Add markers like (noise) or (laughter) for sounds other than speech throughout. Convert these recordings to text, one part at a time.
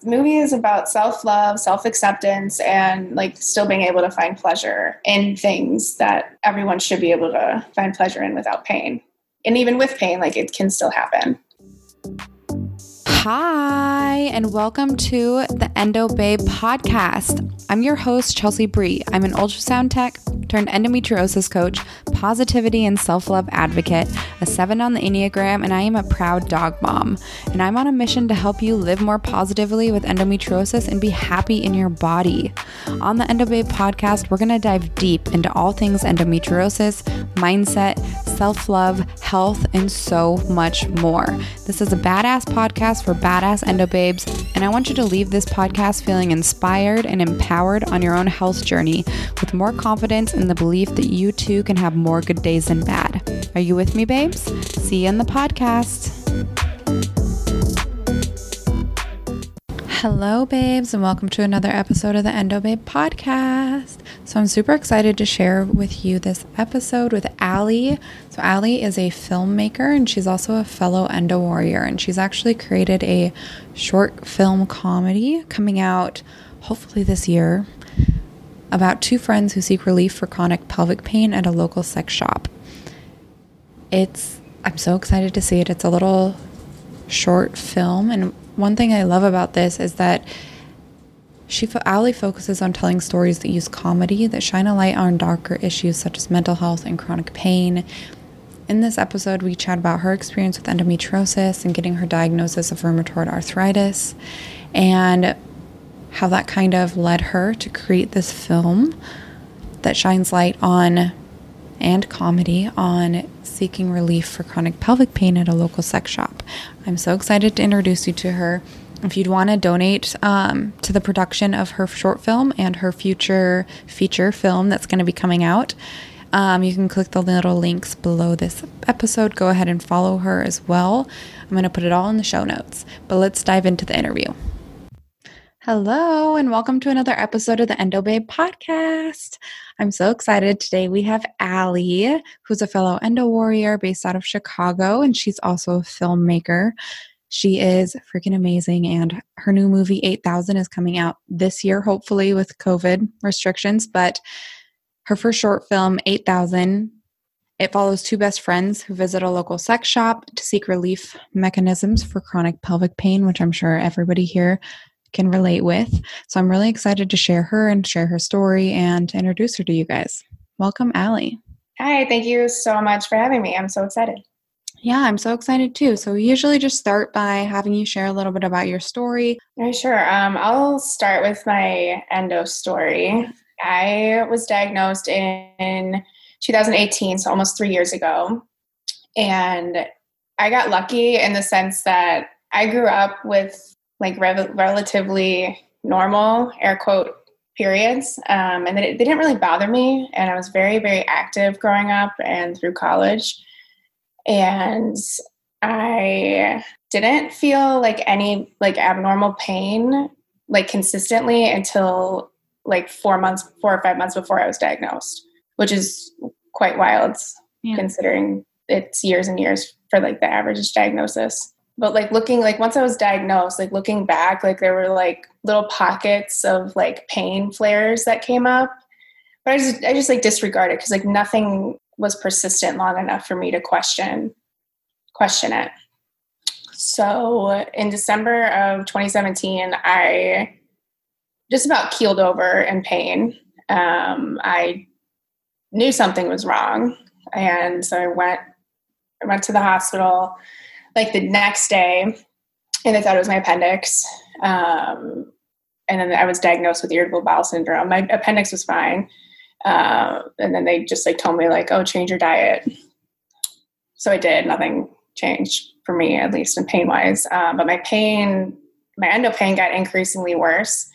The movie is about self love, self acceptance, and like still being able to find pleasure in things that everyone should be able to find pleasure in without pain. And even with pain, like it can still happen. Hi, and welcome to the Endo Babe podcast. I'm your host, Chelsea Bree. I'm an ultrasound tech turned endometriosis coach, positivity and self love advocate, a seven on the Enneagram, and I am a proud dog mom. And I'm on a mission to help you live more positively with endometriosis and be happy in your body. On the Endo Babe podcast, we're going to dive deep into all things endometriosis, mindset, self love, health, and so much more. This is a badass podcast for badass endo babes, and I want you to leave this podcast feeling inspired and empowered on your own health journey with more confidence and the belief that you too can have more good days than bad. Are you with me, babes? See you in the podcast. Hello, babes, and welcome to another episode of the Endo Babe podcast. So, I'm super excited to share with you this episode with Ally. So, Ally is a filmmaker and she's also a fellow Endo Warrior, and she's actually created a short film comedy coming out hopefully this year about two friends who seek relief for chronic pelvic pain at a local sex shop. It's, I'm so excited to see it. It's a little short film, and one thing I love about this is that she Ally focuses on telling stories that use comedy that shine a light on darker issues such as mental health and chronic pain. In this episode, we chat about her experience with endometriosis and getting her diagnosis of rheumatoid arthritis and how that kind of led her to create this film that shines light on and comedy on seeking relief for chronic pelvic pain at a local sex shop. I'm so excited to introduce you to her. If you'd want to donate um, to the production of her short film and her future feature film that's going to be coming out, um, you can click the little links below this episode. Go ahead and follow her as well. I'm going to put it all in the show notes. But let's dive into the interview. Hello, and welcome to another episode of the Endo Babe podcast. I'm so excited. Today we have Ally, who's a fellow Endo Warrior based out of Chicago, and she's also a filmmaker. She is freaking amazing, and her new movie 8000 is coming out this year, hopefully, with COVID restrictions. But her first short film, 8000, it follows two best friends who visit a local sex shop to seek relief mechanisms for chronic pelvic pain, which I'm sure everybody here can relate with. So I'm really excited to share her and share her story and introduce her to you guys. Welcome, Ally. Hi, thank you so much for having me. I'm so excited. Yeah, I'm so excited too. So we usually just start by having you share a little bit about your story. Yeah, sure. Um, I'll start with my endo story. I was diagnosed in 2018, so almost three years ago. And I got lucky in the sense that I grew up with like re- relatively normal air quote periods um, and they, they didn't really bother me and i was very very active growing up and through college and i didn't feel like any like abnormal pain like consistently until like four months four or five months before i was diagnosed which is quite wild yeah. considering it's years and years for like the average diagnosis but like looking like once i was diagnosed like looking back like there were like little pockets of like pain flares that came up but i just i just like disregarded because like nothing was persistent long enough for me to question question it so in december of 2017 i just about keeled over in pain um, i knew something was wrong and so i went i went to the hospital like the next day and they thought it was my appendix. Um, and then I was diagnosed with irritable bowel syndrome. My appendix was fine. Uh, and then they just like told me like, oh, change your diet. So I did. Nothing changed for me, at least in pain wise. Um, but my pain, my endo pain got increasingly worse.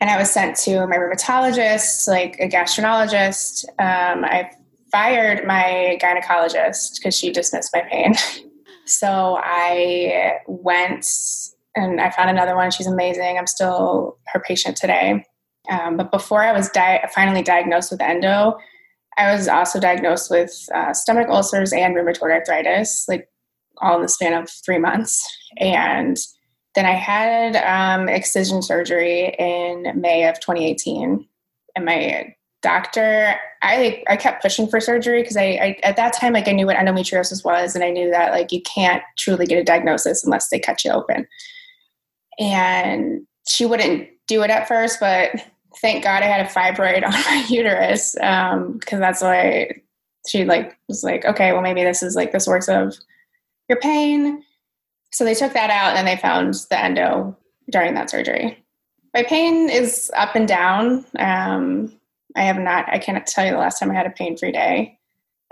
And I was sent to my rheumatologist, like a gastroenterologist. Um, I fired my gynecologist because she dismissed my pain. (laughs) So I went and I found another one. She's amazing. I'm still her patient today. Um, but before I was di- finally diagnosed with endo, I was also diagnosed with uh, stomach ulcers and rheumatoid arthritis, like all in the span of three months. And then I had um, excision surgery in May of 2018, and my doctor, I like I kept pushing for surgery because I, I at that time like I knew what endometriosis was, and I knew that like you can't truly get a diagnosis unless they cut you open. And she wouldn't do it at first, but thank God I had a fibroid on (laughs) my uterus because um, that's why she like was like, okay, well maybe this is like the source of your pain. So they took that out and they found the endo during that surgery. My pain is up and down. Um, I have not, I can't tell you the last time I had a pain free day.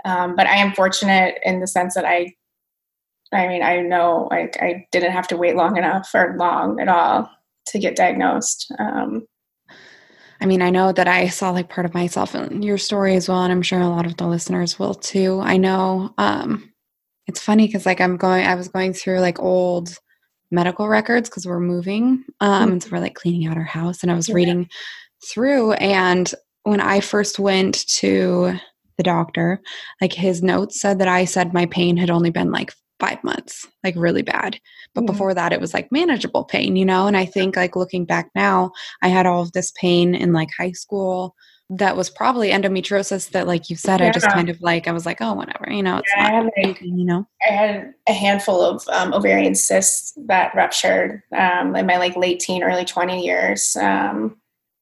Um, but I am fortunate in the sense that I, I mean, I know like I didn't have to wait long enough or long at all to get diagnosed. Um, I mean, I know that I saw like part of myself in your story as well, and I'm sure a lot of the listeners will too. I know um, it's funny because like I'm going, I was going through like old medical records because we're moving, um, mm-hmm. and so we're like cleaning out our house, and I was yeah. reading through, and when I first went to the doctor, like his notes said that I said my pain had only been like five months, like really bad. But mm-hmm. before that, it was like manageable pain, you know? And I think, like, looking back now, I had all of this pain in like high school that was probably endometriosis that like you said yeah. i just kind of like i was like oh whatever you know it's yeah, not I like, you know i had a handful of um, ovarian cysts that ruptured um, in my like late teen early 20 years um,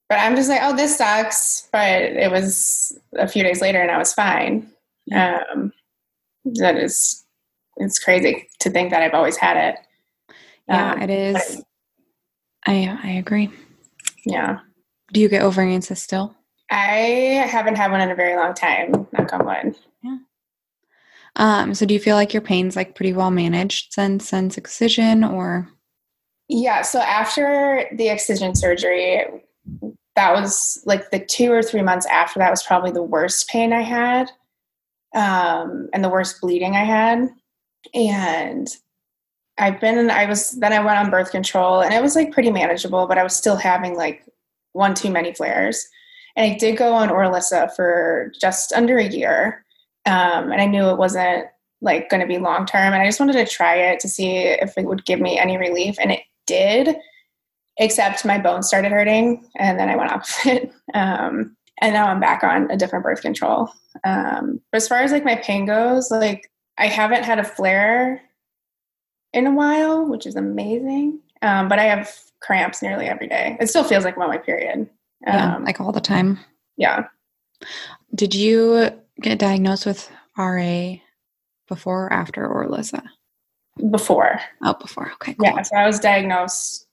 but i'm just like oh this sucks but it was a few days later and i was fine um, that is it's crazy to think that i've always had it yeah um, it is i i agree yeah do you get ovarian cysts still I haven't had one in a very long time. Knock on wood. Yeah. Um, so do you feel like your pain's like pretty well managed since since excision or yeah, so after the excision surgery, that was like the two or three months after that was probably the worst pain I had. Um, and the worst bleeding I had. And I've been I was then I went on birth control and it was like pretty manageable, but I was still having like one too many flares. And I did go on Orilissa for just under a year. Um, and I knew it wasn't like going to be long term. And I just wanted to try it to see if it would give me any relief. And it did, except my bones started hurting. And then I went off of (laughs) it. Um, and now I'm back on a different birth control. Um, but as far as like my pain goes, like I haven't had a flare in a while, which is amazing. Um, but I have cramps nearly every day. It still feels like I'm on my period. Yeah, um, like all the time. Yeah. Did you get diagnosed with RA before or after Orilissa? Before. Oh, before. Okay. Cool. Yeah. So I was diagnosed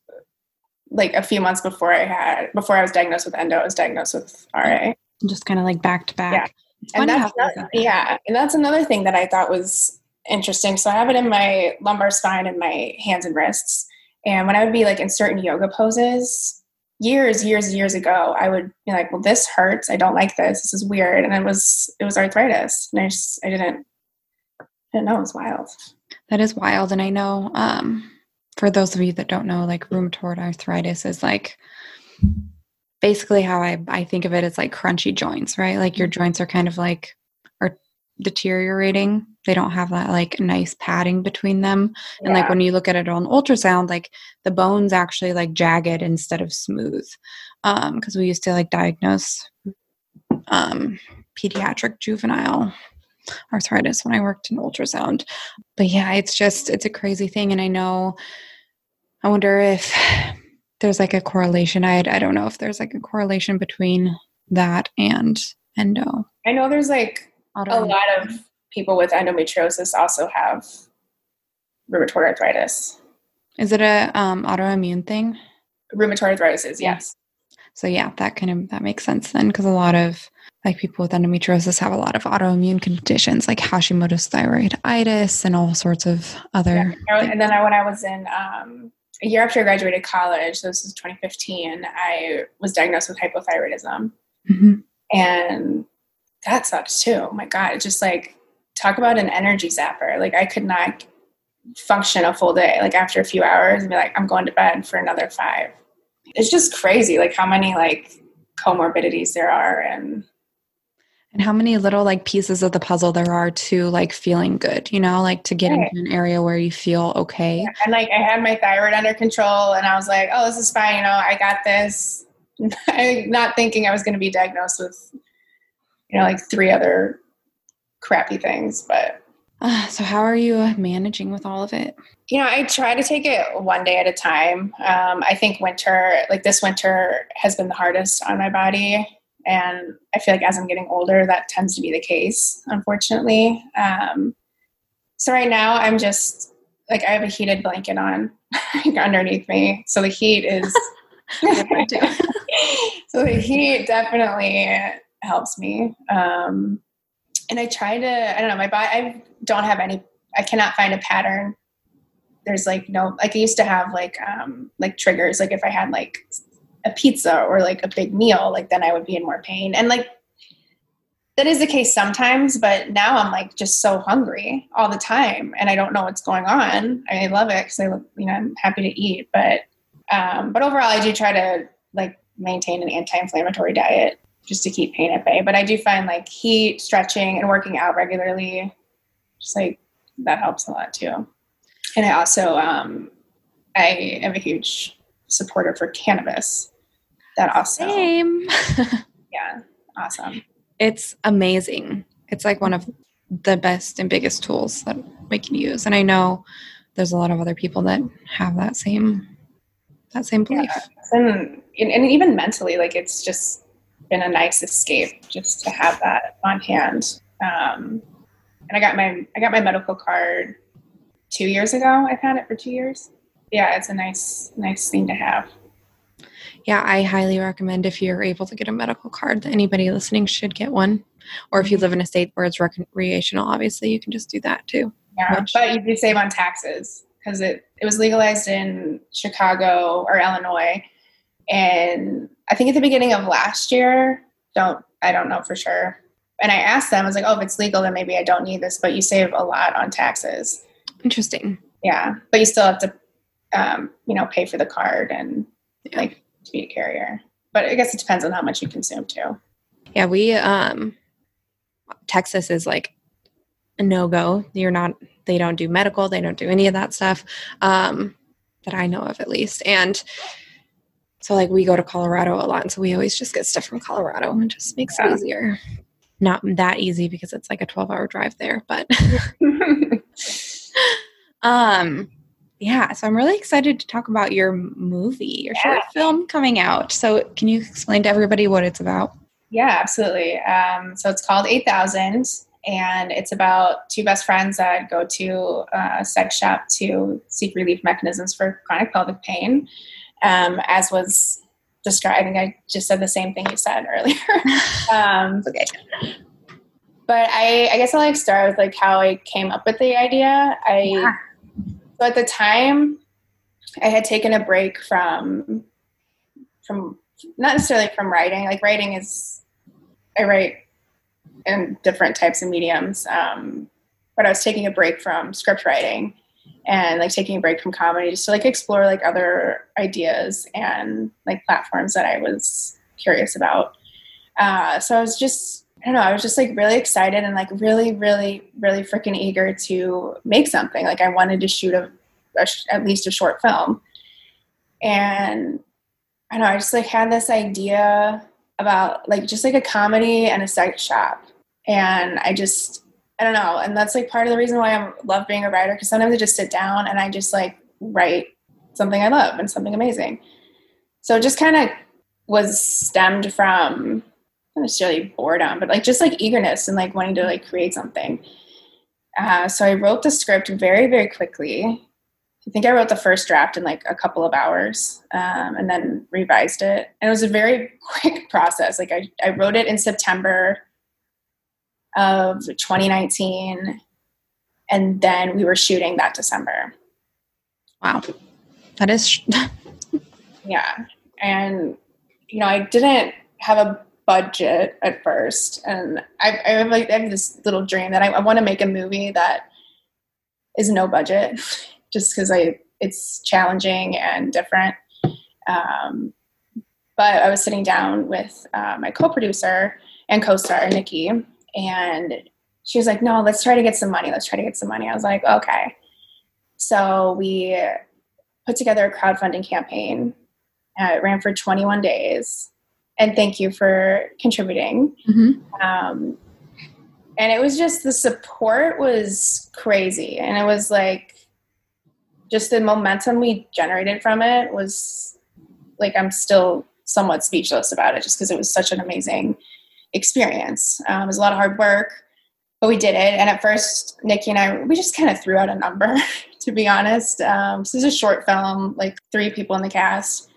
like a few months before I had before I was diagnosed with endo. I was diagnosed with RA. Just kind of like back to back. And that's not, yeah, and that's another thing that I thought was interesting. So I have it in my lumbar spine and my hands and wrists. And when I would be like in certain yoga poses, years, years, years ago, I would be like, well, this hurts. I don't like this. This is weird. And it was, it was arthritis. And I just, I didn't, I didn't know it was wild. That is wild. And I know, um, for those of you that don't know, like rheumatoid arthritis is like basically how I, I think of it as like crunchy joints, right? Like your joints are kind of like are deteriorating. They don't have that like nice padding between them. Yeah. And like when you look at it on ultrasound, like the bones actually like jagged instead of smooth. Um, because we used to like diagnose um pediatric juvenile arthritis when I worked in ultrasound. But yeah, it's just it's a crazy thing. And I know I wonder if there's like a correlation. I I don't know if there's like a correlation between that and endo. I know there's like a lot of people with endometriosis also have rheumatoid arthritis. Is it a um, autoimmune thing? Rheumatoid arthritis is yes. So yeah, that kind of that makes sense then, because a lot of like people with endometriosis have a lot of autoimmune conditions like Hashimoto's thyroiditis and all sorts of other. Yeah. And then I, when I was in um, a year after I graduated college, so this is 2015, I was diagnosed with hypothyroidism, mm-hmm. and that sucks too. Oh my God. It's just like, talk about an energy zapper. Like, I could not function a full day. Like, after a few hours, and be like, I'm going to bed for another five. It's just crazy, like, how many, like, comorbidities there are. And, and how many little like pieces of the puzzle there are to like feeling good, you know, like to get right. into an area where you feel okay. Yeah. And like I had my thyroid under control and I was like, oh, this is fine, you know, I got this. (laughs) I not thinking I was going to be diagnosed with, you know, like three other crappy things, but. Uh, so how are you managing with all of it? You know, I try to take it one day at a time. Um, I think winter, like this winter, has been the hardest on my body and I feel like as I'm getting older, that tends to be the case, unfortunately. Um, so right now, I'm just like, I have a heated blanket on (laughs) underneath me. So the heat is. (laughs) (laughs) so the heat definitely helps me. Um, and I try to, I don't know, my body, I don't have any, I cannot find a pattern. There's like no, like I used to have like, um, like triggers. Like if I had like a pizza or like a big meal, like then I would be in more pain. And like that is the case sometimes, but now I'm like just so hungry all the time and I don't know what's going on. I, love it because I, look, you know, I'm happy to eat, but, um, but overall I do try to like maintain an anti-inflammatory diet just to keep pain at bay. But I do find like heat, stretching, and working out regularly, just like that helps a lot too. And I also, um, I am a huge supporter for cannabis that also Same. (laughs) yeah awesome. It's amazing. It's like one of the best and biggest tools that we can use and i know there's a lot of other people that have that same that same belief. Yeah. and, and even mentally like it's just been a nice escape just to have that on hand. Um, and i got my i got my medical card two years ago. I've had it for two years. Yeah it's a nice nice thing to have yeah, I highly recommend if you're able to get a medical card, that anybody listening should get one. Or if you live in a state where it's recreational, obviously you can just do that too. Yeah, which, but you do save on taxes because it, it was legalized in Chicago or Illinois. And I think at the beginning of last year, don't I don't know for sure. And I asked them, I was like, oh, if it's legal, then maybe I don't need this, but you save a lot on taxes. Interesting. Yeah. But you still have to, um, you know, pay for the card and yeah. like to be a carrier. But I guess it depends on how much you consume too. Yeah, we um Texas is like a no go. You're not they don't do medical, they don't do any of that stuff. Um that I know of at least. And so like we go to Colorado a lot, and so we always just get stuff from Colorado and just makes yeah. it easier. Not that easy because it's like a 12 hour drive there, but (laughs) (laughs) um yeah, so I'm really excited to talk about your movie, your yeah. short film coming out. So, can you explain to everybody what it's about? Yeah, absolutely. Um, so, it's called 8000, and it's about two best friends that go to a sex shop to seek relief mechanisms for chronic pelvic pain, um, as was described. I think I just said the same thing you said earlier. (laughs) um, okay. But I, I guess I'll like start with like how I came up with the idea. I yeah so at the time, I had taken a break from from not necessarily from writing. Like writing is, I write in different types of mediums, um, but I was taking a break from script writing and like taking a break from comedy just to like explore like other ideas and like platforms that I was curious about. Uh, so I was just I don't know, I was just like really excited and like really, really, really freaking eager to make something. Like I wanted to shoot a, a at least a short film. And I don't know, I just like had this idea about like just like a comedy and a sex shop. And I just, I don't know. And that's like part of the reason why I love being a writer because sometimes I just sit down and I just like write something I love and something amazing. So it just kind of was stemmed from not necessarily boredom, but like just like eagerness and like wanting to like create something. Uh, so I wrote the script very, very quickly. I think I wrote the first draft in like a couple of hours um, and then revised it. And it was a very (laughs) quick process. Like I, I wrote it in September of 2019 and then we were shooting that December. Wow. That is. (laughs) yeah. And, you know, I didn't have a budget at first, and I, I have like I have this little dream that I, I want to make a movie that is no budget, (laughs) just because I it's challenging and different. Um, but I was sitting down with uh, my co-producer, and co-star Nikki. And she was like, "No, let's try to get some money. Let's try to get some money." I was like, "Okay." So we put together a crowdfunding campaign. Uh, it ran for 21 days, and thank you for contributing. Mm-hmm. Um, and it was just the support was crazy, and it was like just the momentum we generated from it was like I'm still somewhat speechless about it, just because it was such an amazing experience. Um, it was a lot of hard work but we did it. And at first, Nikki and I, we just kind of threw out a number, (laughs) to be honest. Um, so this is a short film, like three people in the cast,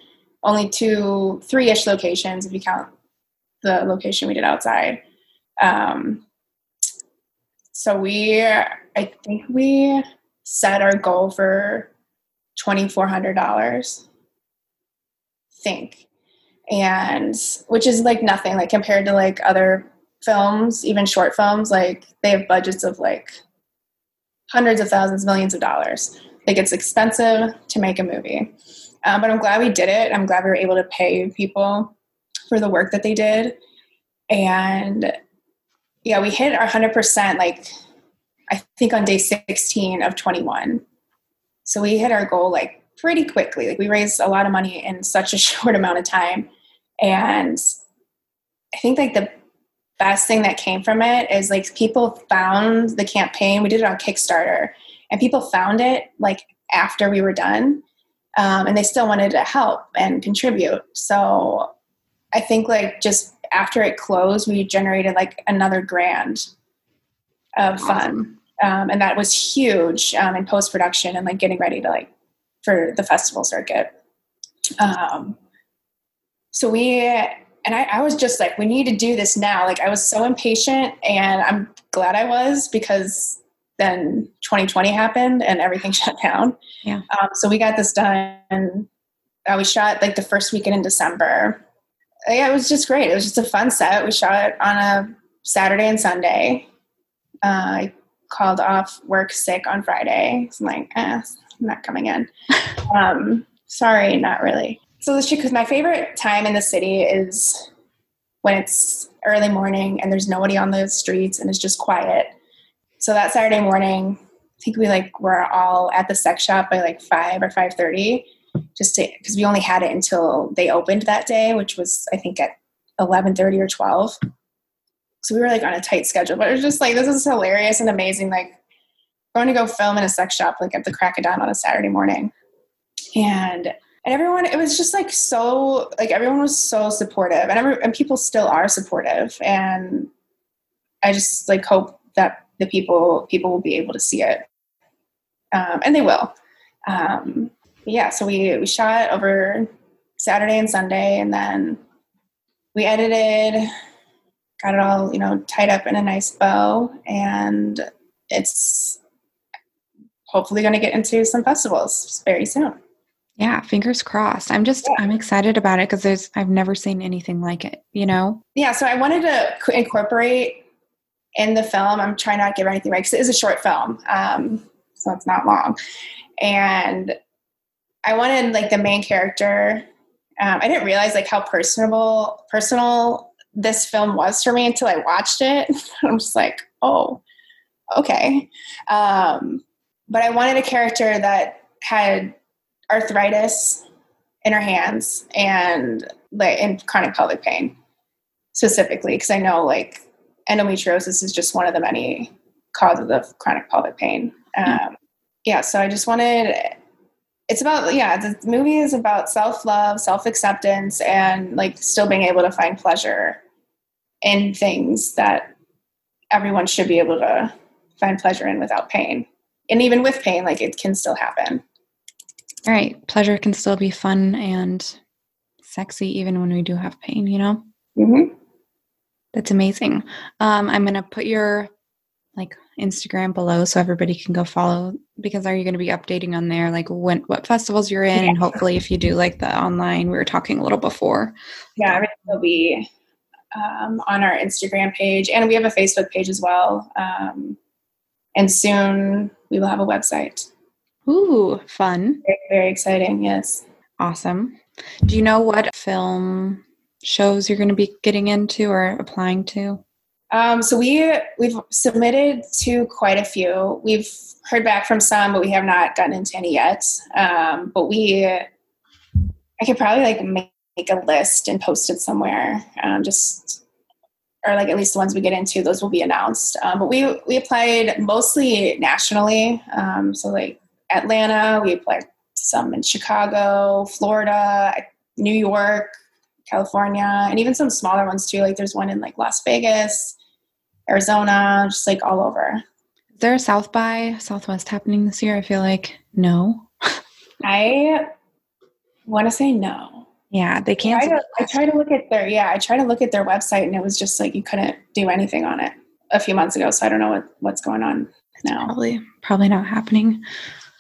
only two, three ish locations if you count the location we did outside. Um, so we, I think we set our goal for $2,400, think. And which is like nothing, like compared to like other films, even short films, like they have budgets of like hundreds of thousands, millions of dollars. Like it's expensive to make a movie. Um, but I'm glad we did it. I'm glad we were able to pay people for the work that they did. And yeah, we hit our 100% like I think on day 16 of 21. So we hit our goal like pretty quickly. Like we raised a lot of money in such a (laughs) short amount of time. And I think like the best thing that came from it is like people found the campaign. We did it on Kickstarter, and people found it like after we were done, um, and they still wanted to help and contribute. So I think like just after it closed, we generated like another grand of fun, um, and that was huge um, in post production and like getting ready to like for the festival circuit. Um, so we and I, I, was just like, we need to do this now. Like I was so impatient and I'm glad I was because then 2020 happened and everything (laughs) shut down. Yeah. Um, so we got this done. Uh, we shot like the first weekend in December. Yeah, it was just great. It was just a fun set. We shot on a Saturday and Sunday. Uh, I called off work sick on Friday. So I'm like, eh, I'm not coming in. (laughs) um, sorry, not really. So this because my favorite time in the city is when it's early morning and there's nobody on the streets and it's just quiet. So that Saturday morning, I think we like were all at the sex shop by like five or five thirty, just because we only had it until they opened that day, which was I think at eleven thirty or twelve. So we were like on a tight schedule, but it was just like this is hilarious and amazing. Like going to go film in a sex shop like at the crack of dawn on a Saturday morning, and and everyone it was just like so like everyone was so supportive and every, and people still are supportive and i just like hope that the people people will be able to see it um, and they will um, yeah so we we shot over saturday and sunday and then we edited got it all you know tied up in a nice bow and it's hopefully going to get into some festivals very soon yeah, fingers crossed. I'm just yeah. I'm excited about it because there's I've never seen anything like it, you know? Yeah, so I wanted to incorporate in the film. I'm trying not to give anything away because it is a short film. Um, so it's not long. And I wanted like the main character. Um, I didn't realize like how personable personal this film was for me until I watched it. (laughs) I'm just like, oh, okay. Um, but I wanted a character that had arthritis in her hands and like in chronic pelvic pain specifically because I know like endometriosis is just one of the many causes of chronic pelvic pain. Um, yeah, so I just wanted. It's about yeah. The movie is about self love, self acceptance, and like still being able to find pleasure in things that everyone should be able to find pleasure in without pain. And even with pain, like it can still happen. All right. Pleasure can still be fun and sexy even when we do have pain, you know? Mm-hmm. That's amazing. Um, I'm going to put your like Instagram below so everybody can go follow because are you going to be updating on there like when what festivals you're in yeah. and hopefully if you do like the online we were talking a little before yeah everything will be um, on our Instagram page and we have a Facebook page as well um, and soon we will have a website Ooh, fun. Very, very exciting, yes. Awesome. Do you know what film shows you're going to be getting into or applying to? Um, so we we've submitted to quite a few. We've heard back from some, but we have not gotten into any yet. Um, but we, I could probably like make, a list and post it somewhere. Um, just or like at least the ones we get into, those will be announced. Um, but we we applied mostly nationally. Um, so like Atlanta, we applied some in Chicago, Florida, New York, California, and even some smaller ones too. Like there's one in like Las Vegas, Arizona, just like all over. Is there a South by Southwest happening this year? I feel like no. (laughs) I want to say no. Yeah, they can't. I try to look at their yeah. I try to look at their website, and it was just like you couldn't do anything on it a few months ago. So I don't know what what's going on now. Probably, probably not happening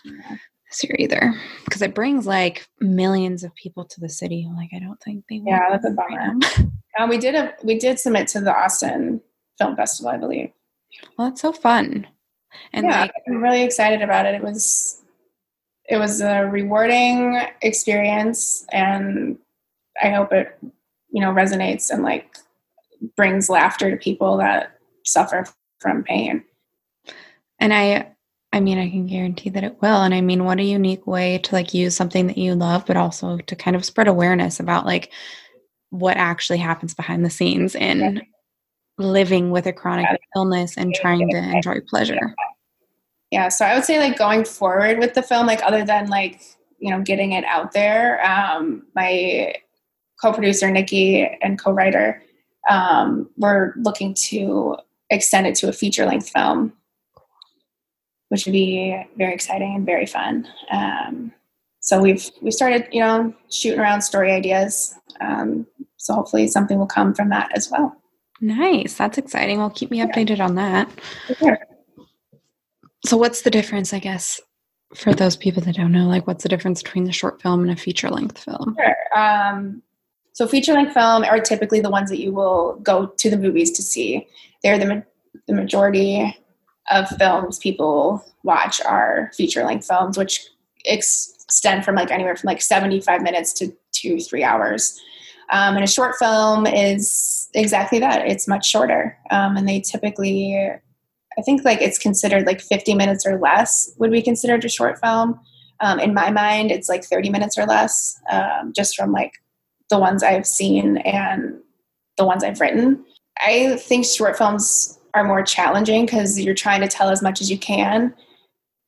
this year either, because it brings like millions of people to the city. Like, I don't think they. Yeah, that's a bummer. Um, (laughs) we did a we did submit to the Austin Film Festival, I believe. Well, that's so fun, and yeah, like, I'm really excited about it. It was it was a rewarding experience, and I hope it you know resonates and like brings laughter to people that suffer from pain. and I, I mean, I can guarantee that it will. And I mean, what a unique way to like use something that you love, but also to kind of spread awareness about like what actually happens behind the scenes in living with a chronic illness and trying to enjoy pleasure. yeah. So i would say like going forward with the film like other than like you know getting it out there um my co-producer nikki and co-writer um we're looking to extend it to a feature length film which would be very exciting and very fun um so we've we started you know shooting around story ideas um so hopefully something will come from that as well Nice. That's exciting. Well, keep me Yeah. updated on that. Sure. So, what's the difference, I guess, for those people that don't know? Like, what's the difference between the short film and a feature length film? Sure. Um, so feature length film are typically the ones that you will go to the movies to see. They're the, ma- the majority of films people watch are feature length films, which extend from like anywhere from like 75 minutes to two, three hours. Um, and a short film is exactly that. It's much shorter. Um, and they typically, I think like it's considered like 50 minutes or less would be considered a short film. Um, in my mind, it's like 30 minutes or less, um, just from like the ones I've seen and the ones I've written. I think short films are more challenging because you're trying to tell as much as you can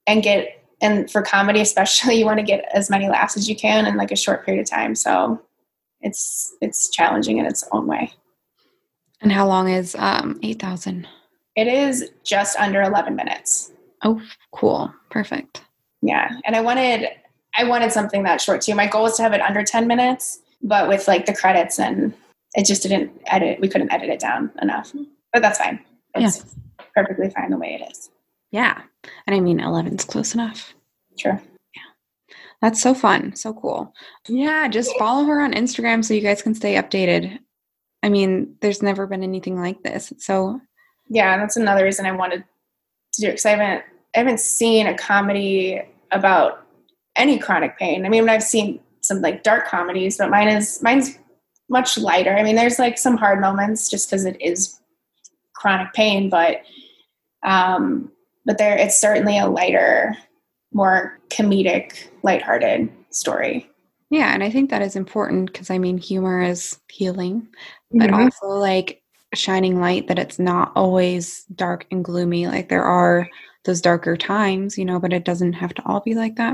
and get, and for comedy especially, (laughs) you want to get as many laughs as you can in like a short period of time. So it's it's challenging in its own way. And how long is um, 8,000? It is just under 11 minutes. Oh, cool. Perfect. Yeah, and I wanted I wanted something that short too. My goal was to have it under 10 minutes, but with like the credits and it just didn't edit. We couldn't edit it down enough, but that's fine. It's perfectly fine the way it is. Yeah. And I mean, 11's close enough. Sure. Yeah. That's so fun. So cool. Yeah. Just follow her on Instagram so you guys can stay updated. I mean, there's never been anything like this. So, Yeah, that's another reason I wanted to do it because I haven't I haven't seen a comedy about any chronic pain. I mean, I've seen some like dark comedies, but mine is mine's much lighter. I mean, there's like some hard moments just because it is chronic pain, but um, but there it's certainly a lighter, more comedic, lighthearted story. yeah. And I think that is important because I mean, humor is healing, but also like shining light that it's not always dark and gloomy. Like there are those darker times, you know, but it doesn't have to all be like that.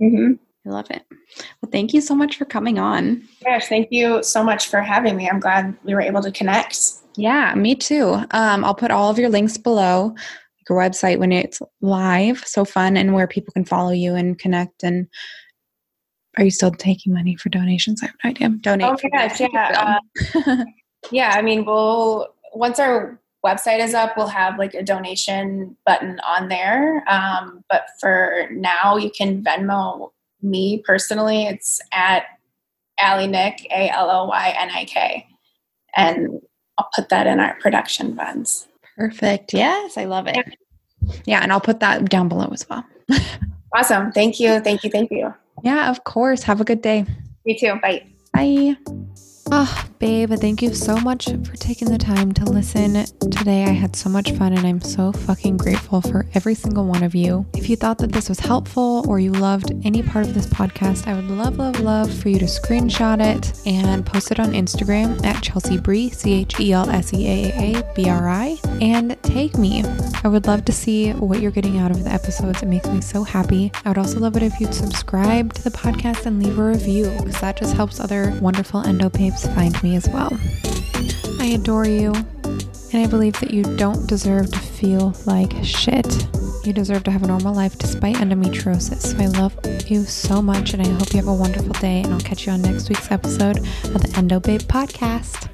Mm-hmm. I love it. Well, thank you so much for coming on. Gosh, thank you so much for having me. I'm glad we were able to connect. Yeah, me too. Um, I'll put all of your links below your website when it's live. So fun and where people can follow you and connect. And are you still taking money for donations? I have no idea. Donate. Oh my gosh, yeah. uh, (laughs) (laughs) yeah, I mean, we'll once our website is up, we'll have like a donation button on there. Um, but for now, you can Venmo me personally. It's at Ally Nik, A L O Y N I K, and I'll put that in our production funds. Perfect. Yes, I love it. Yeah, and I'll put that down below as well. (laughs) Awesome. Thank you. Thank you. Thank you. Yeah, of course. Have a good day. You too. Bye. Bye. Oh, babe, thank you so much for taking the time to listen today. I had so much fun and I'm so fucking grateful for every single one of you. If you thought that this was helpful or you loved any part of this podcast, I would love, love, love for you to screenshot it and post it on Instagram at Chelsea Brie, C H E L S E A A B R I, and tag me. I would love to see what you're getting out of the episodes. It makes me so happy. I would also love it if you'd subscribe to the podcast and leave a review because that just helps other wonderful endo babes find me as well. I adore you, and I believe that you don't deserve to feel like shit. You deserve to have a normal life despite endometriosis. So I love you so much, and I hope you have a wonderful day. And I'll catch you on next week's episode of the Endo Babe podcast.